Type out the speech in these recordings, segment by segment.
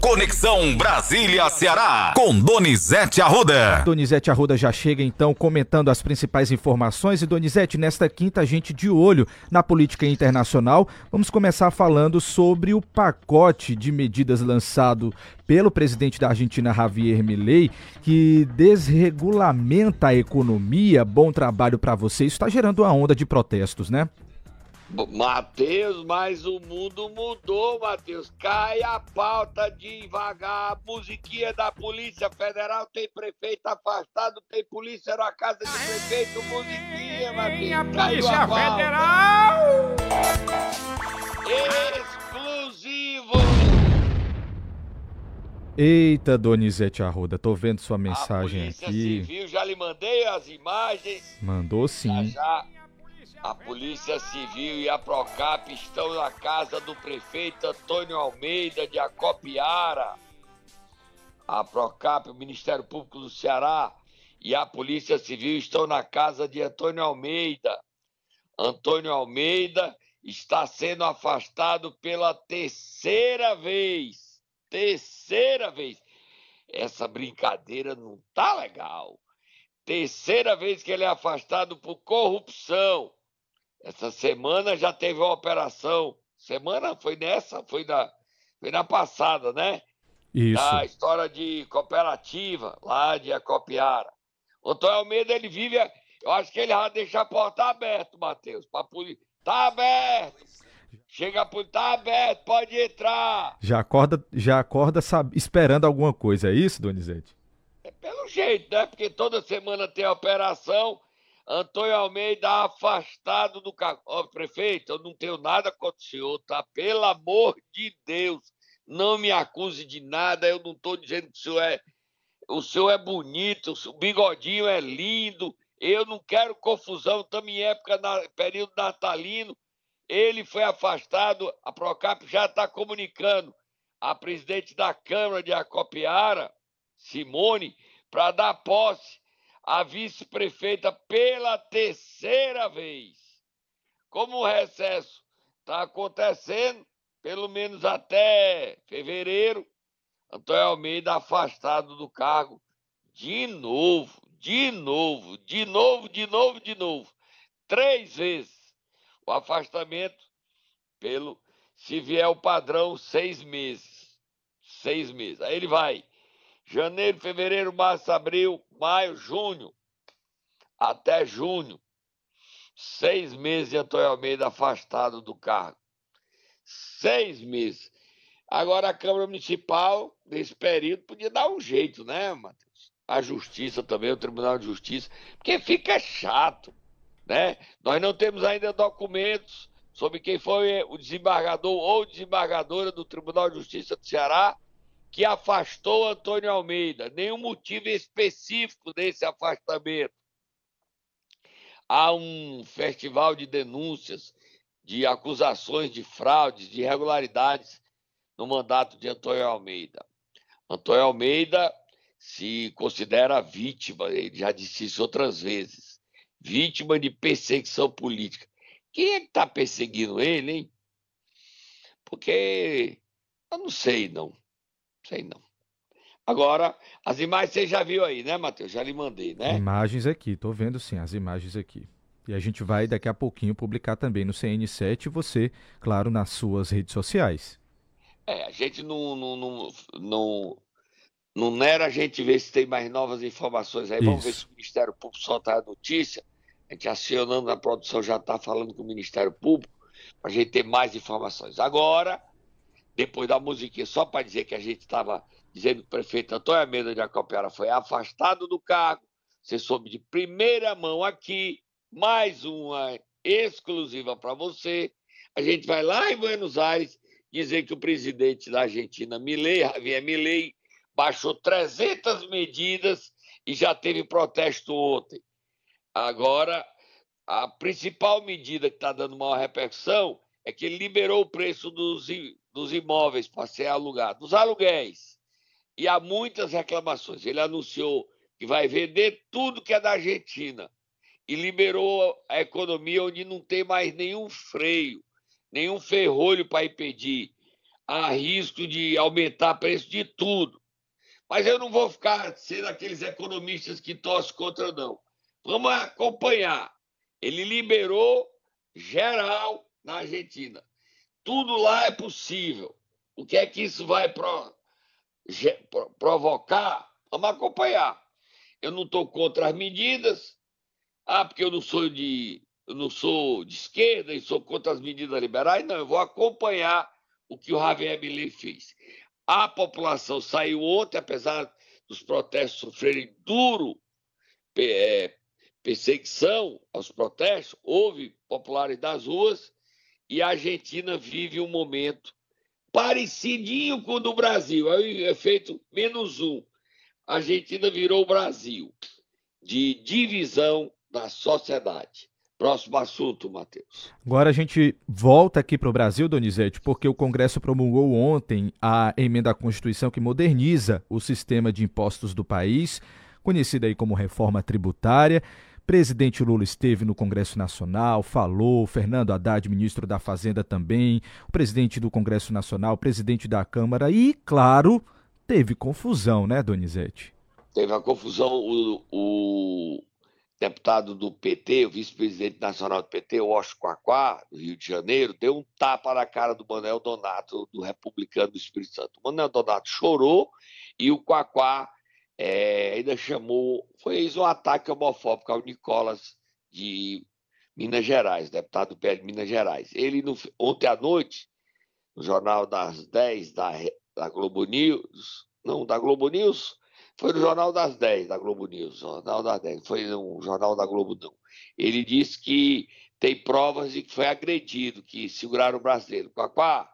Conexão Brasília-Ceará, com Donizete Arruda. Donizete Arruda já chega então comentando as principais informações. E Donizete, nesta quinta, a gente de olho na política internacional. Vamos começar falando sobre o pacote de medidas lançado pelo presidente da Argentina, Javier Milei, que desregulamenta a economia. Bom trabalho para você. Isso está gerando uma onda de protestos, né? Matheus, mas o mundo mudou, Matheus. Cai a pauta devagar. A musiquinha da Polícia Federal tem prefeito afastado, tem polícia na casa de prefeito, musiquinha, Matheus. A Polícia a Federal! Exclusivo! Eita, Donizete Arruda, tô vendo sua mensagem a Polícia aqui. Civil, já lhe mandei as imagens. Mandou sim. Já, já. A Polícia Civil e a Procap estão na casa do prefeito Antônio Almeida de Acopiara. A Procap, o Ministério Público do Ceará e a Polícia Civil estão na casa de Antônio Almeida. Antônio Almeida está sendo afastado pela terceira vez. Terceira vez. Essa brincadeira não tá legal. Terceira vez que ele é afastado por corrupção. Essa semana já teve uma operação. Semana foi nessa, foi na, foi na passada, né? Isso. A história de cooperativa lá de Acopiara. O Antônio Almeida, ele vive. Eu acho que ele vai deixar a porta aberta, Matheus. Pra polícia. Tá aberto! Chega polícia, tá aberto, pode entrar! Já acorda, já acorda sabe, esperando alguma coisa, é isso, Donizete? Pelo jeito, né? Porque toda semana tem operação Antônio Almeida afastado do cargo. Ó, prefeito, eu não tenho nada contra o senhor, tá? Pelo amor de Deus, não me acuse de nada. Eu não estou dizendo que o senhor é. O senhor é bonito, o bigodinho é lindo. Eu não quero confusão. Estamos em época, na, período natalino. Ele foi afastado. A Procap já está comunicando a presidente da Câmara de Acopiara, Simone, para dar posse a vice-prefeita pela terceira vez. Como o recesso está acontecendo, pelo menos até fevereiro, Antônio Almeida afastado do cargo de novo, de novo, de novo, de novo, de novo. Três vezes o afastamento pelo, se vier o padrão, seis meses. Seis meses. Aí ele vai janeiro, fevereiro, março, abril, maio, junho, até junho. Seis meses de Antônio Almeida afastado do cargo. Seis meses. Agora a Câmara Municipal, nesse período, podia dar um jeito, né, Matheus? A Justiça também, o Tribunal de Justiça, porque fica chato, né? Nós não temos ainda documentos sobre quem foi o desembargador ou desembargadora do Tribunal de Justiça do Ceará que afastou Antônio Almeida, nenhum motivo específico desse afastamento. Há um festival de denúncias, de acusações de fraudes, de irregularidades no mandato de Antônio Almeida. Antônio Almeida se considera vítima, ele já disse isso outras vezes, vítima de perseguição política. Quem é que está perseguindo ele, hein? Porque eu não sei, não. Sei não. Agora, as imagens você já viu aí, né, Matheus? Já lhe mandei, né? Imagens aqui, tô vendo sim, as imagens aqui. E a gente vai daqui a pouquinho publicar também no CN7 e você, claro, nas suas redes sociais. É, a gente não, não, não, não, não nera a gente ver se tem mais novas informações aí. Isso. Vamos ver se o Ministério Público solta a notícia. A gente acionando na produção já está falando com o Ministério Público para a gente ter mais informações. Agora, depois da musiquinha, só para dizer que a gente estava dizendo que o prefeito Antônio Almeida de Acopiara foi afastado do cargo. Você soube de primeira mão aqui, mais uma exclusiva para você. A gente vai lá em Buenos Aires dizer que o presidente da Argentina, Milei, Javier Milei, baixou 300 medidas e já teve protesto ontem. Agora, a principal medida que está dando maior repercussão é que ele liberou o preço dos, dos imóveis para ser alugado, dos aluguéis. E há muitas reclamações. Ele anunciou que vai vender tudo que é da Argentina e liberou a economia onde não tem mais nenhum freio, nenhum ferrolho para impedir há risco de aumentar preço de tudo. Mas eu não vou ficar sendo aqueles economistas que torcem contra, não. Vamos acompanhar. Ele liberou geral na Argentina. Tudo lá é possível. O que é que isso vai pro, provocar? Vamos acompanhar. Eu não estou contra as medidas. Ah, porque eu não sou de eu não sou de esquerda e sou contra as medidas liberais. Não, eu vou acompanhar o que o Javier Milei fez. A população saiu ontem, apesar dos protestos sofrerem duro é, perseguição aos protestos, houve populares das ruas e a Argentina vive um momento parecidinho com o do Brasil. Aí é feito menos um. A Argentina virou o Brasil de divisão da sociedade. Próximo assunto, Matheus. Agora a gente volta aqui para o Brasil, Donizete, porque o Congresso promulgou ontem a emenda à Constituição que moderniza o sistema de impostos do país, conhecida aí como reforma tributária. Presidente Lula esteve no Congresso Nacional, falou, Fernando Haddad, ministro da Fazenda também, o presidente do Congresso Nacional, presidente da Câmara e, claro, teve confusão, né, Donizete? Teve a confusão, o, o deputado do PT, o vice-presidente nacional do PT, Washington Quaquá, do Rio de Janeiro, deu um tapa na cara do Manuel Donato, do republicano do Espírito Santo. O Manuel Donato chorou e o Quaquá é, ainda chamou, fez um ataque homofóbico ao Nicolas de Minas Gerais, deputado do PL de Minas Gerais. Ele, no, ontem à noite, no Jornal das 10 da, da Globo News, não, da Globo News, foi no Jornal das 10 da Globo News, Jornal das 10, foi no Jornal da Globo não. Ele disse que tem provas de que foi agredido, que seguraram o brasileiro. Quaquá,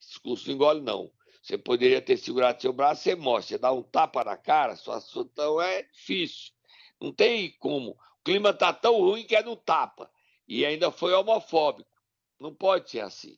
discurso não engole não. Você poderia ter segurado seu braço, você mostra, você dá um tapa na cara, sua situação é difícil. Não tem como. O clima está tão ruim que é no tapa. E ainda foi homofóbico. Não pode ser assim.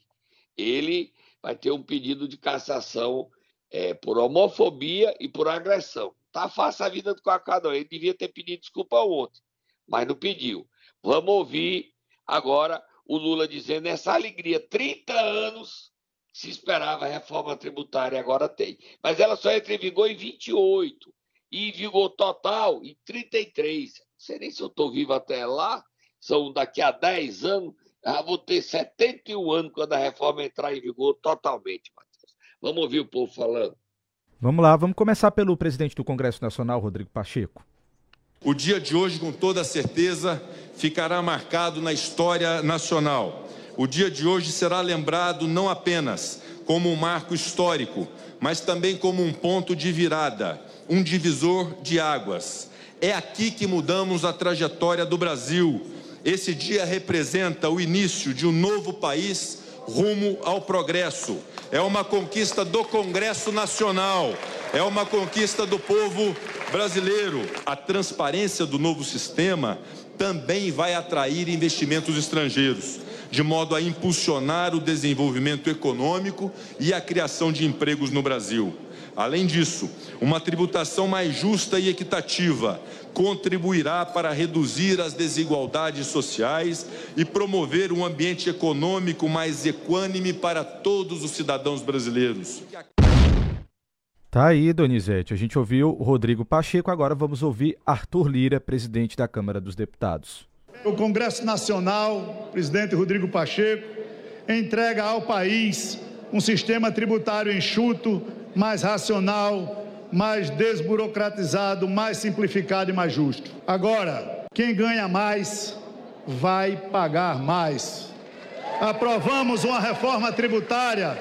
Ele vai ter um pedido de cassação é, por homofobia e por agressão. Tá fácil a vida do Cacá, não. Ele devia ter pedido desculpa ontem, mas não pediu. Vamos ouvir agora o Lula dizendo essa alegria. 30 anos se esperava a reforma tributária, agora tem. Mas ela só entra em vigor em 28 e em vigor total em 33. Não sei nem se eu estou vivo até lá, são daqui a 10 anos, já vou ter 71 anos quando a reforma entrar em vigor totalmente, Matheus. Vamos ouvir o povo falando. Vamos lá, vamos começar pelo presidente do Congresso Nacional, Rodrigo Pacheco. O dia de hoje, com toda certeza, ficará marcado na história nacional o dia de hoje será lembrado não apenas como um marco histórico, mas também como um ponto de virada, um divisor de águas. É aqui que mudamos a trajetória do Brasil. Esse dia representa o início de um novo país rumo ao progresso. É uma conquista do Congresso Nacional, é uma conquista do povo brasileiro. A transparência do novo sistema também vai atrair investimentos estrangeiros de modo a impulsionar o desenvolvimento econômico e a criação de empregos no Brasil. Além disso, uma tributação mais justa e equitativa contribuirá para reduzir as desigualdades sociais e promover um ambiente econômico mais equânime para todos os cidadãos brasileiros. Tá aí, Donizete. A gente ouviu Rodrigo Pacheco, agora vamos ouvir Arthur Lira, presidente da Câmara dos Deputados. O Congresso Nacional, presidente Rodrigo Pacheco, entrega ao país um sistema tributário enxuto, mais racional, mais desburocratizado, mais simplificado e mais justo. Agora, quem ganha mais vai pagar mais. Aprovamos uma reforma tributária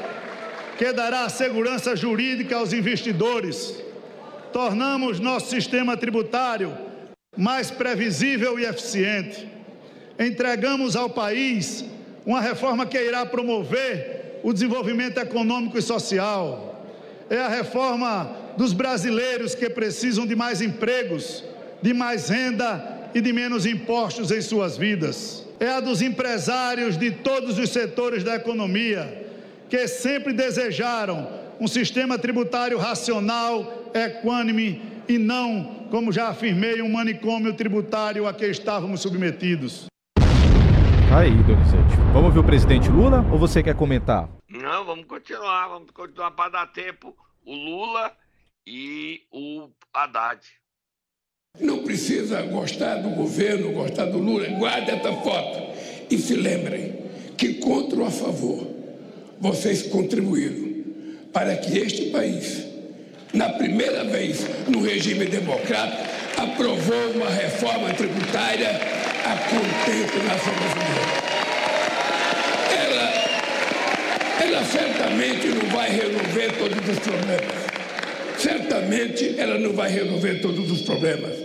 que dará segurança jurídica aos investidores. Tornamos nosso sistema tributário mais previsível e eficiente. Entregamos ao país uma reforma que irá promover o desenvolvimento econômico e social. É a reforma dos brasileiros que precisam de mais empregos, de mais renda e de menos impostos em suas vidas. É a dos empresários de todos os setores da economia que sempre desejaram um sistema tributário racional, equânime e não, como já afirmei, um manicômio tributário a que estávamos submetidos. Aí, Donizete. Vamos ver o presidente Lula ou você quer comentar? Não, Não, vamos continuar, vamos continuar para dar tempo o Lula e o Haddad. Não precisa gostar do governo, gostar do Lula, guarde essa foto e se lembrem que contra ou a favor vocês contribuíram para que este país, na primeira vez no regime democrático, aprovou uma reforma tributária a contento nação brasileira. Ela, ela certamente não vai resolver todos os problemas. Certamente ela não vai resolver todos os problemas.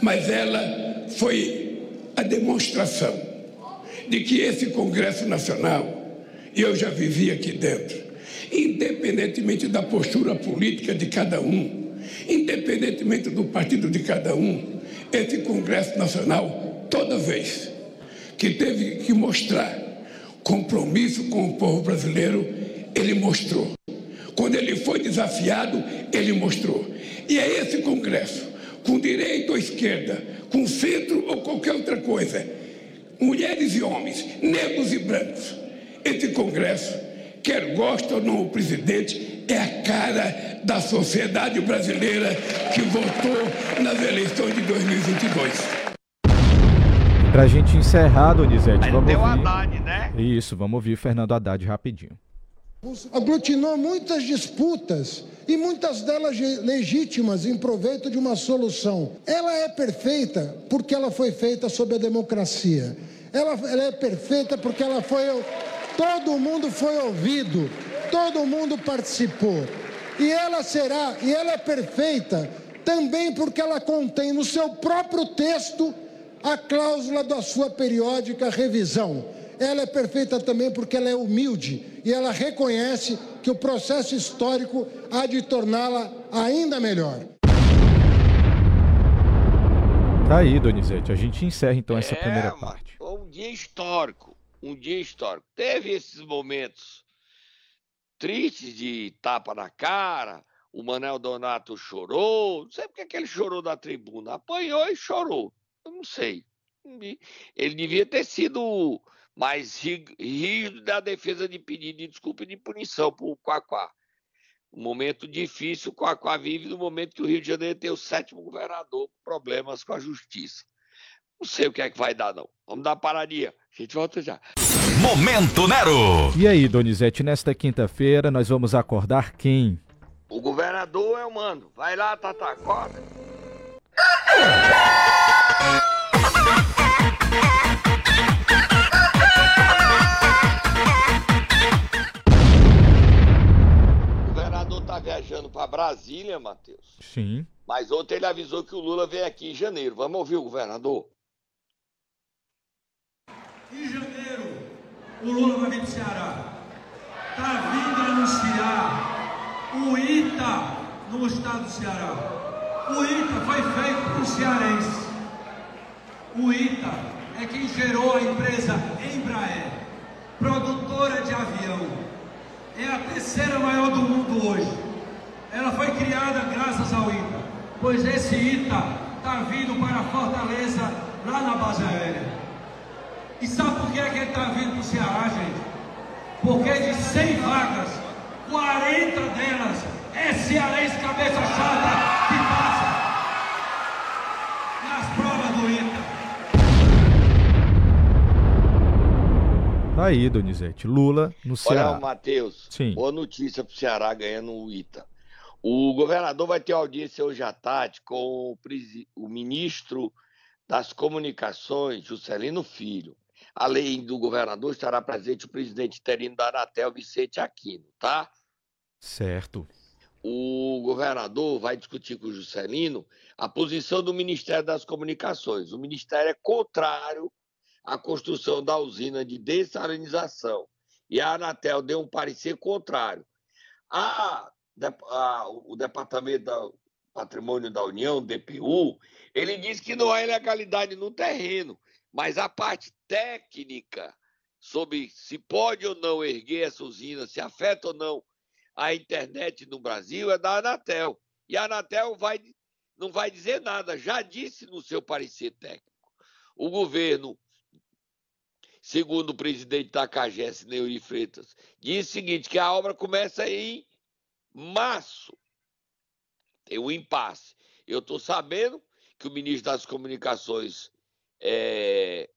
Mas ela foi a demonstração de que esse Congresso Nacional, e eu já vivi aqui dentro, independentemente da postura política de cada um, independentemente do partido de cada um, esse Congresso Nacional, toda vez que teve que mostrar compromisso com o povo brasileiro, ele mostrou. Quando ele foi desafiado, ele mostrou. E é esse Congresso, com direita ou esquerda, com centro ou qualquer outra coisa, mulheres e homens, negros e brancos, esse Congresso quer goste ou não o presidente, é a cara da sociedade brasileira que votou nas eleições de 2022. Pra gente encerrar, Donizete, vamos ouvir. Haddad, né? Isso, vamos ouvir Fernando Haddad rapidinho. aglutinou muitas disputas e muitas delas legítimas em proveito de uma solução. Ela é perfeita porque ela foi feita sob a democracia. Ela, ela é perfeita porque ela foi. Todo mundo foi ouvido, todo mundo participou. E ela será, e ela é perfeita também porque ela contém no seu próprio texto a cláusula da sua periódica revisão. Ela é perfeita também porque ela é humilde e ela reconhece que o processo histórico há de torná-la ainda melhor. Tá aí, Donizete. A gente encerra então essa É, primeira parte. um dia histórico. Um dia histórico. Teve esses momentos tristes de tapa na cara. O Manel Donato chorou. Não sei porque que ele chorou da tribuna. Apanhou e chorou. Eu não sei. Ele devia ter sido mais rígido da defesa de pedido de desculpa e de punição para o Quaquá. Um momento difícil, o Quaquá vive no momento que o Rio de Janeiro tem o sétimo governador com problemas com a justiça. Não sei o que é que vai dar, não. Vamos dar uma paradinha. A gente volta já. Momento Nero. E aí, Donizete, nesta quinta-feira nós vamos acordar quem? O governador é o mano. Vai lá, Tata, acorda. O governador tá viajando para Brasília, Matheus. Sim. Mas ontem ele avisou que o Lula vem aqui em janeiro. Vamos ouvir o governador? Em janeiro, o Lula vai vir para o Ceará. Está vindo anunciar o ITA no estado do Ceará. O ITA foi feito para o cearense. O ITA é quem gerou a empresa Embraer, produtora de avião. É a terceira maior do mundo hoje. Ela foi criada graças ao ITA, pois esse ITA está vindo para Fortaleza, lá na base aérea. E sabe por que, é que ele está vindo para o Ceará, gente? Porque de 100 vagas, 40 delas é cearense cabeça chata que passa nas provas do ITA. Tá aí, Donizete. Lula no Olha, Ceará. Matheus. Sim. Boa notícia para o Ceará ganhando o ITA. O governador vai ter audiência hoje à tarde com o, presi- o ministro das Comunicações, Juscelino Filho. Além do governador, estará presente o presidente interino da Anatel, Vicente Aquino, tá? Certo. o governador vai discutir com o Juscelino a posição do Ministério das Comunicações. O Ministério é contrário à construção da usina de dessalinização. E a Anatel deu um parecer contrário. A- a- o Departamento do Patrimônio da União, DPU, ele diz que não há ilegalidade no terreno, mas a parte técnica sobre se pode ou não erguer essa usina, se afeta ou não a internet no Brasil é da Anatel. E a Anatel vai, não vai dizer nada, já disse no seu parecer técnico. O governo segundo o presidente da CAGES, Neuri Freitas, diz o seguinte, que a obra começa em março. Tem um impasse. Eu estou sabendo que o ministro das Comunicações, é,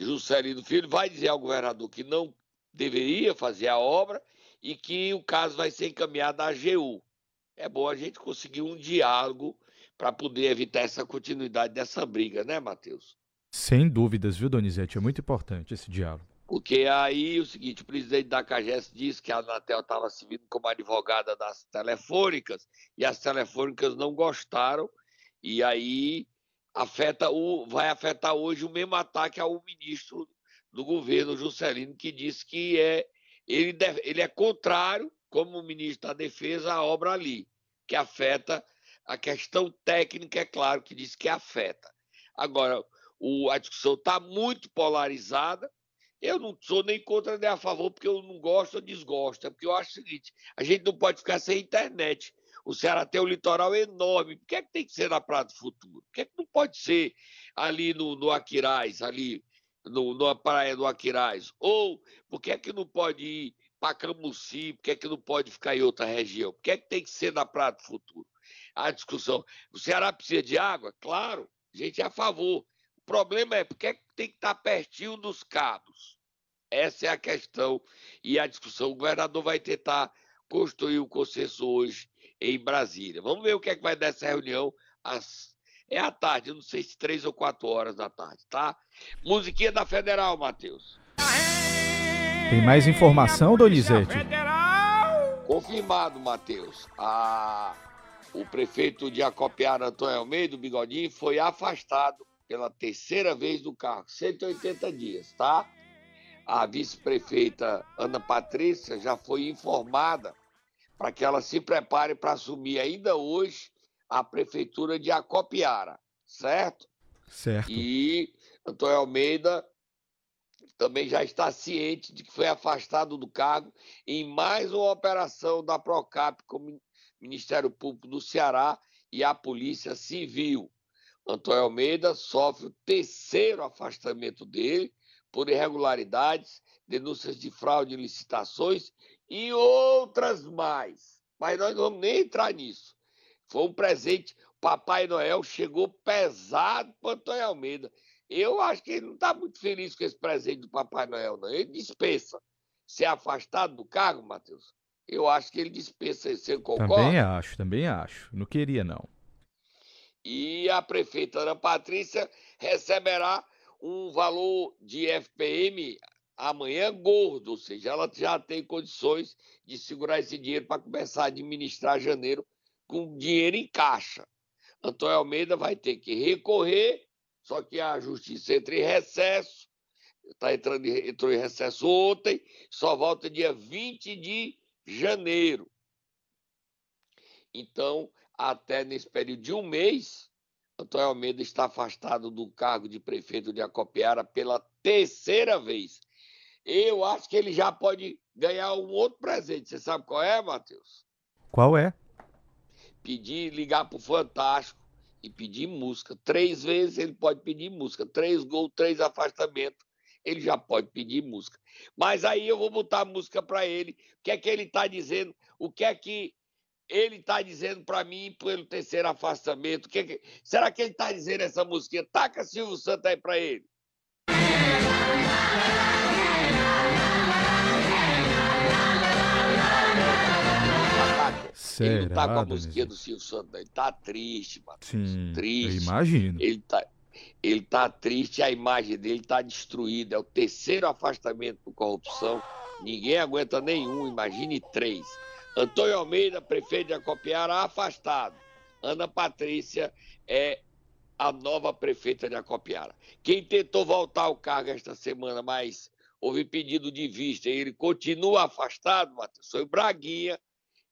Juscelino Filho, vai dizer ao governador que não deveria fazer a obra e que o caso vai ser encaminhado à AGU. É bom a gente conseguir um diálogo para poder evitar essa continuidade dessa briga, né, Matheus? Sem dúvidas, viu, Donizete? É muito importante esse diálogo. Porque aí o seguinte, o presidente da CAGES disse que a Anatel estava se vindo como advogada das telefônicas e as telefônicas não gostaram e aí afeta o, vai afetar hoje o mesmo ataque ao ministro do governo, Juscelino, que disse que é, ele, deve, ele é contrário, como ministro da Defesa, à obra ali, que afeta a questão técnica, é claro que diz que afeta. Agora, o, a discussão está muito polarizada. Eu não sou nem contra nem a favor, porque eu não gosto ou desgosto. É porque eu acho o seguinte: a gente não pode ficar sem internet. O Ceará tem um litoral enorme. Por que, é que tem que ser na Praia do Futuro? Por que, é que não pode ser ali no, no Aquiraz, ali no, na praia do Aquiraz? Ou por que, é que não pode ir para Camusim? Por que, é que não pode ficar em outra região? Por que, é que tem que ser na Praia do Futuro? A discussão. O Ceará precisa de água? Claro, a gente é a favor. O problema é porque é que tem que estar pertinho dos cabos. Essa é a questão e a discussão. O governador vai tentar construir o consenso hoje em Brasília. Vamos ver o que é que vai dessa reunião às é à tarde, não sei se três ou quatro horas da tarde, tá? Musiquinha da Federal, Matheus. Tem mais informação, Donizete? Confirmado, Matheus. A... O prefeito de Acopiara, Antônio Almeida, o Bigodinho, foi afastado pela terceira vez do cargo, 180 dias, tá? A vice-prefeita Ana Patrícia já foi informada para que ela se prepare para assumir ainda hoje a prefeitura de Acopiara, certo? Certo. E Antônio Almeida também já está ciente de que foi afastado do cargo em mais uma operação da Procap com o Ministério Público do Ceará e a Polícia Civil. Antônio Almeida sofre o terceiro afastamento dele por irregularidades, denúncias de fraude em licitações e outras mais. Mas nós não vamos nem entrar nisso. Foi um presente. Papai Noel chegou pesado para Antônio Almeida. Eu acho que ele não está muito feliz com esse presente do Papai Noel, não. Ele dispensa. Ser afastado do cargo, Matheus, eu acho que ele dispensa. Você concorda? Também acho, também acho. Não queria, não. E a prefeita Ana Patrícia receberá um valor de FPM amanhã gordo, ou seja, ela já tem condições de segurar esse dinheiro para começar a administrar janeiro com dinheiro em caixa. Antônio Almeida vai ter que recorrer, só que a justiça entra em recesso, tá entrando, entrou em recesso ontem, só volta dia 20 de janeiro. Então, até nesse período de um mês, Antônio Almeida está afastado do cargo de prefeito de Acopiara pela terceira vez. Eu acho que ele já pode ganhar um outro presente. Você sabe qual é, Matheus? Qual é? Pedir, ligar pro Fantástico e pedir música. Três vezes ele pode pedir música. Três gols, três afastamentos. Ele já pode pedir música. Mas aí eu vou botar música para ele. O que é que ele está dizendo? O que é que ele está dizendo para mim pelo terceiro afastamento? Que é que... Será que ele está dizendo essa música? Taca Silvio Santos aí para ele. Será, ele não tá com a musiquinha do Silvio Santos, ele tá triste, mano. Sim, triste. eu imagino. Ele tá, ele tá triste, a imagem dele tá destruída. É o terceiro afastamento por corrupção. Ninguém aguenta nenhum, imagine três. Antônio Almeida, prefeito de Acopiara, afastado. Ana Patrícia é a nova prefeita de Acopiara. Quem tentou voltar ao cargo esta semana, mas houve pedido de vista e ele continua afastado, Matheus, foi Braguinha,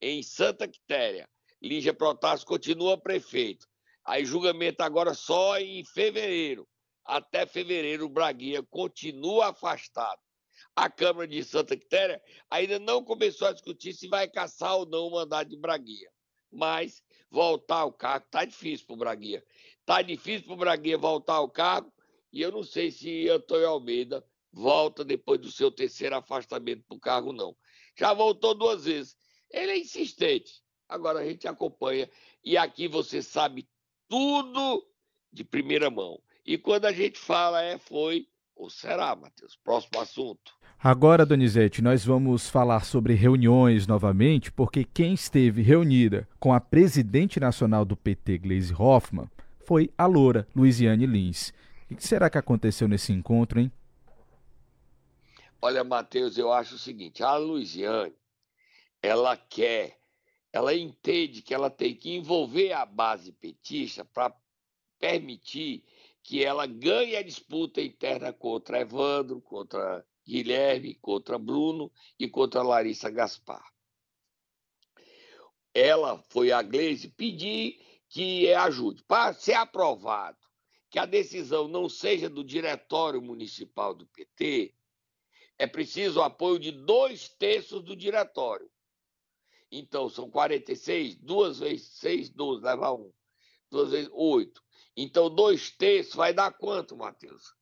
em Santa Quitéria. Lígia Protásio continua prefeito. Aí julgamento agora só em fevereiro. Até fevereiro o Braguinha continua afastado. A Câmara de Santa Quitéria ainda não começou a discutir se vai caçar ou não o mandato de Braguinha. Mas voltar ao cargo está difícil para o Braguinha. Está difícil para o Braguinha voltar ao cargo e eu não sei se Antônio Almeida volta depois do seu terceiro afastamento do cargo, não. Já voltou duas vezes. Ele é insistente. Agora a gente acompanha e aqui você sabe tudo de primeira mão. E quando a gente fala é foi ou será, Matheus? Próximo assunto. Agora, Donizete, nós vamos falar sobre reuniões novamente, porque quem esteve reunida com a presidente nacional do PT, Gleisi Hoffmann, foi a loura Luiziane Lins. O que será que aconteceu nesse encontro, hein? Olha, Matheus, eu acho o seguinte: a Luiziane, ela quer, ela entende que ela tem que envolver a base petista para permitir que ela ganhe a disputa interna contra Evandro, contra Guilherme, contra Bruno e contra Larissa Gaspar. Ela foi a Gleisi pedir que ajude. Para ser aprovado que a decisão não seja do diretório municipal do PT, é preciso o apoio de dois terços do diretório. Então, são 46, duas vezes seis, 12, leva um. Duas vezes oito. Então, dois terços vai dar quanto, Matheus?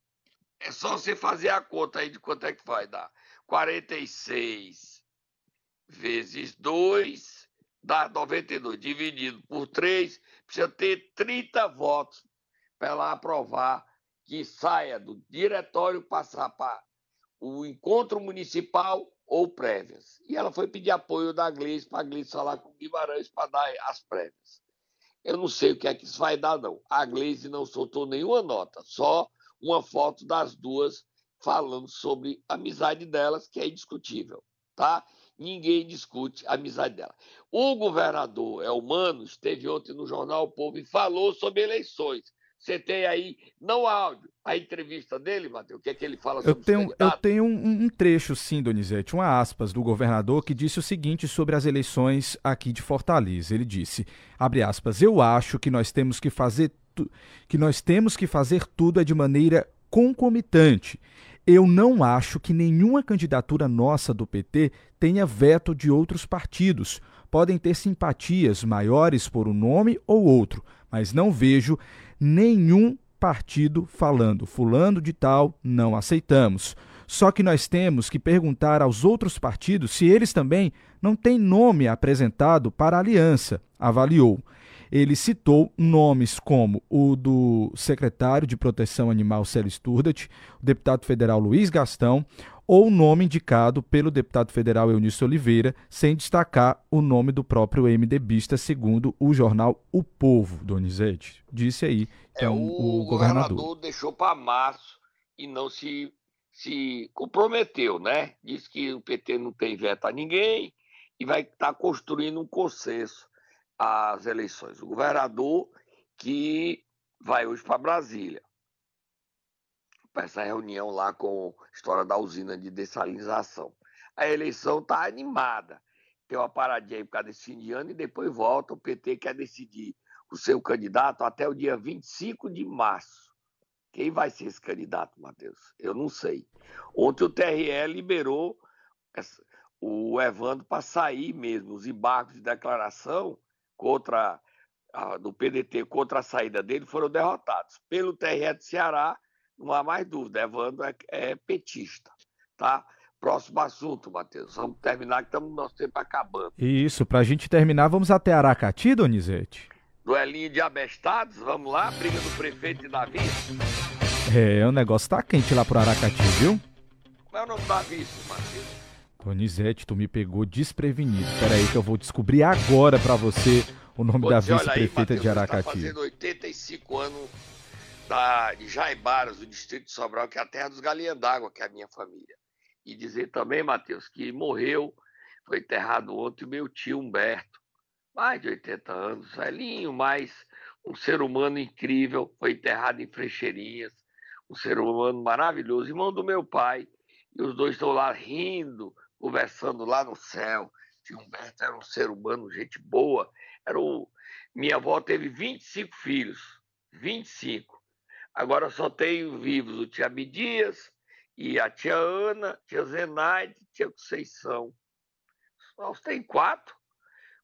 É só você fazer a conta aí de quanto é que vai dar. 46 vezes 2 dá 92. Dividido por 3, precisa ter 30 votos para ela aprovar que saia do diretório passar para o encontro municipal ou prévias. E ela foi pedir apoio da Gleice para a Gleice falar com Guimarães para dar as prévias. Eu não sei o que é que isso vai dar, não. A Gleice não soltou nenhuma nota, só uma foto das duas falando sobre a amizade delas, que é indiscutível, tá? Ninguém discute a amizade dela. O governador Elmano esteve ontem no jornal O Povo e falou sobre eleições. Você tem aí, não áudio, a entrevista dele, Matheus, o que é que ele fala sobre eu tenho, Eu tenho um, um, trecho, sim, Donizete, uma aspas do governador que disse o seguinte sobre as eleições aqui de Fortaleza. Ele disse, abre aspas, eu acho que nós temos que fazer que nós temos que fazer tudo é de maneira concomitante. Eu não acho que nenhuma candidatura nossa do PT tenha veto de outros partidos. Podem ter simpatias maiores por um nome ou outro, mas não vejo nenhum partido falando fulano de tal não aceitamos. Só que nós temos que perguntar aos outros partidos se eles também não têm nome apresentado para aliança, avaliou. Ele citou nomes como o do secretário de Proteção Animal Célio Sturdat, o deputado federal Luiz Gastão, ou o nome indicado pelo deputado federal Eunício Oliveira, sem destacar o nome do próprio MDBista, segundo o jornal O Povo, Donizete. Disse aí então, é, o, o governador. governador deixou para março e não se, se comprometeu, né? Disse que o PT não tem veto a ninguém e vai estar tá construindo um consenso às eleições. O governador que vai hoje para Brasília para essa reunião lá com a história da usina de dessalinização. A eleição está animada. Tem uma paradinha aí por causa desse fim de ano e depois volta. O PT quer decidir o seu candidato até o dia 25 de março. Quem vai ser esse candidato, Matheus? Eu não sei. Ontem o TRE liberou o Evandro para sair mesmo. Os embargos de declaração contra a, do PDT contra a saída dele foram derrotados. Pelo TRE de Ceará, não há mais dúvida, Evandro é, é petista, tá? Próximo assunto, Matheus. Vamos terminar que estamos nosso tempo acabando. Isso, para a gente terminar, vamos até Aracati, Donizete? Duelinho de abestados, vamos lá, briga do prefeito e Davi. É, o negócio tá quente lá pro Aracati, viu? Qual é o nome da vice, Matheus? Donizete, tu me pegou desprevenido. Espera aí que eu vou descobrir agora para você o nome da vice-prefeita de Aracati. Tá fazendo 85 anos da, de Jaibaras, do distrito de Sobral, que é a terra dos galinhas d'água, que é a minha família. E dizer também, Matheus, que morreu, foi enterrado ontem o meu tio Humberto, mais de 80 anos, velhinho, mas um ser humano incrível, foi enterrado em Frecheirinhas, um ser humano maravilhoso, irmão do meu pai, e os dois estão lá rindo, conversando lá no céu. Tio Humberto era um ser humano, gente boa. Era o... Minha avó teve 25 filhos, 25. Agora só tenho vivos o tia Abdias e a tia Ana, tia Zenaide, tia Conceição. Só tem quatro.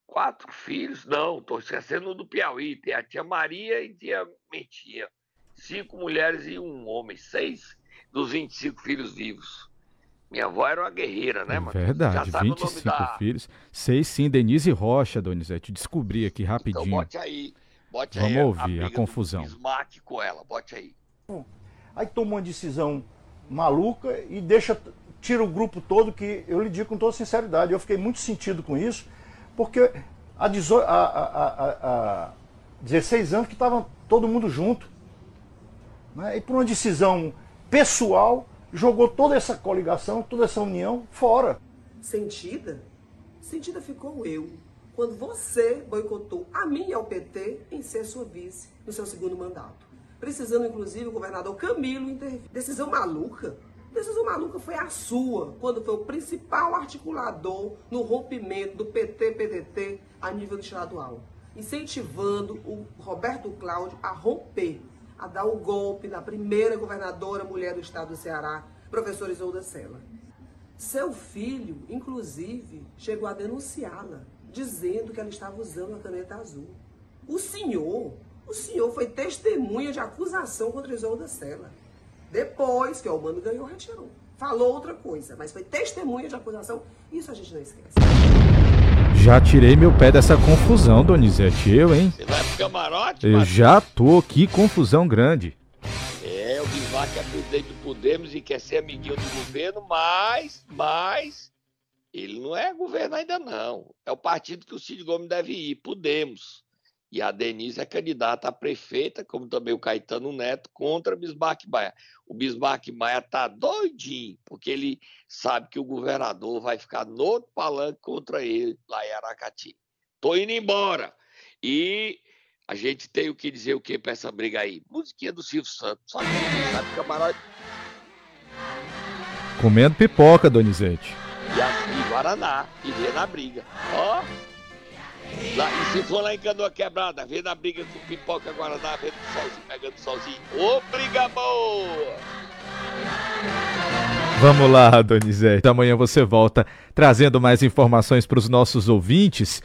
Quatro filhos? Não, estou esquecendo do Piauí. Tem a tia Maria e tia Mentinha. Cinco mulheres e um homem. Seis dos 25 filhos vivos. Minha avó era uma guerreira, né, mano? Verdade, 25 da... filhos. Sei sim, Denise Rocha, Donizete. Descobri aqui rapidinho. Então bote aí. Bote Vamos aí ouvir a, a confusão. Bismarck com ela, bote aí. Aí toma uma decisão maluca e deixa, tira o grupo todo, que eu lhe digo com toda sinceridade, eu fiquei muito sentido com isso, porque há, 18, há, há, há 16 anos que estava todo mundo junto. Né? E por uma decisão pessoal, jogou toda essa coligação, toda essa união fora. Sentida? Sentida ficou eu, quando você boicotou a mim e ao PT em ser sua vice no seu segundo mandato. Precisando, inclusive, o governador Camilo intervir. Decisão maluca? Decisão maluca foi a sua, quando foi o principal articulador no rompimento do PT-PDT a nível estadual, incentivando o Roberto Cláudio a romper a dar o golpe na primeira governadora mulher do estado do Ceará, professora Isolda Sela. Seu filho, inclusive, chegou a denunciá-la, dizendo que ela estava usando a caneta azul. O senhor, o senhor foi testemunha de acusação contra Isolda Sela. Depois que o Albano ganhou, retirou. Falou outra coisa, mas foi testemunha de acusação. Isso a gente não esquece. Já tirei meu pé dessa confusão, Donizete. Eu, hein? Você vai pro camarote? Eu já tô. Que confusão grande. É, o Bismarck é presidente do Podemos e quer ser amiguinho do governo, mas, mas, ele não é governo ainda não. É o partido que o Cid Gomes deve ir, Podemos. E a Denise é candidata a prefeita, como também o Caetano Neto, contra Bismarck Maia. O Bismarck Maia tá doidinho, porque ele sabe que o governador vai ficar no outro palanque contra ele lá em Aracati. Tô indo embora. E a gente tem o que dizer o que para essa briga aí? Musiquinha do Silvio Santos. Só que sabe camarote. Comendo pipoca, Donizete. E, a, e Guaraná. E vê na briga. Ó. Lá, e se for lá em Canoa Quebrada, vê na briga com pipoca Guaraná, vendo solzinho, pegando solzinho. Ô, boa! Vamos lá, Donizete. Amanhã você volta trazendo mais informações para os nossos ouvintes.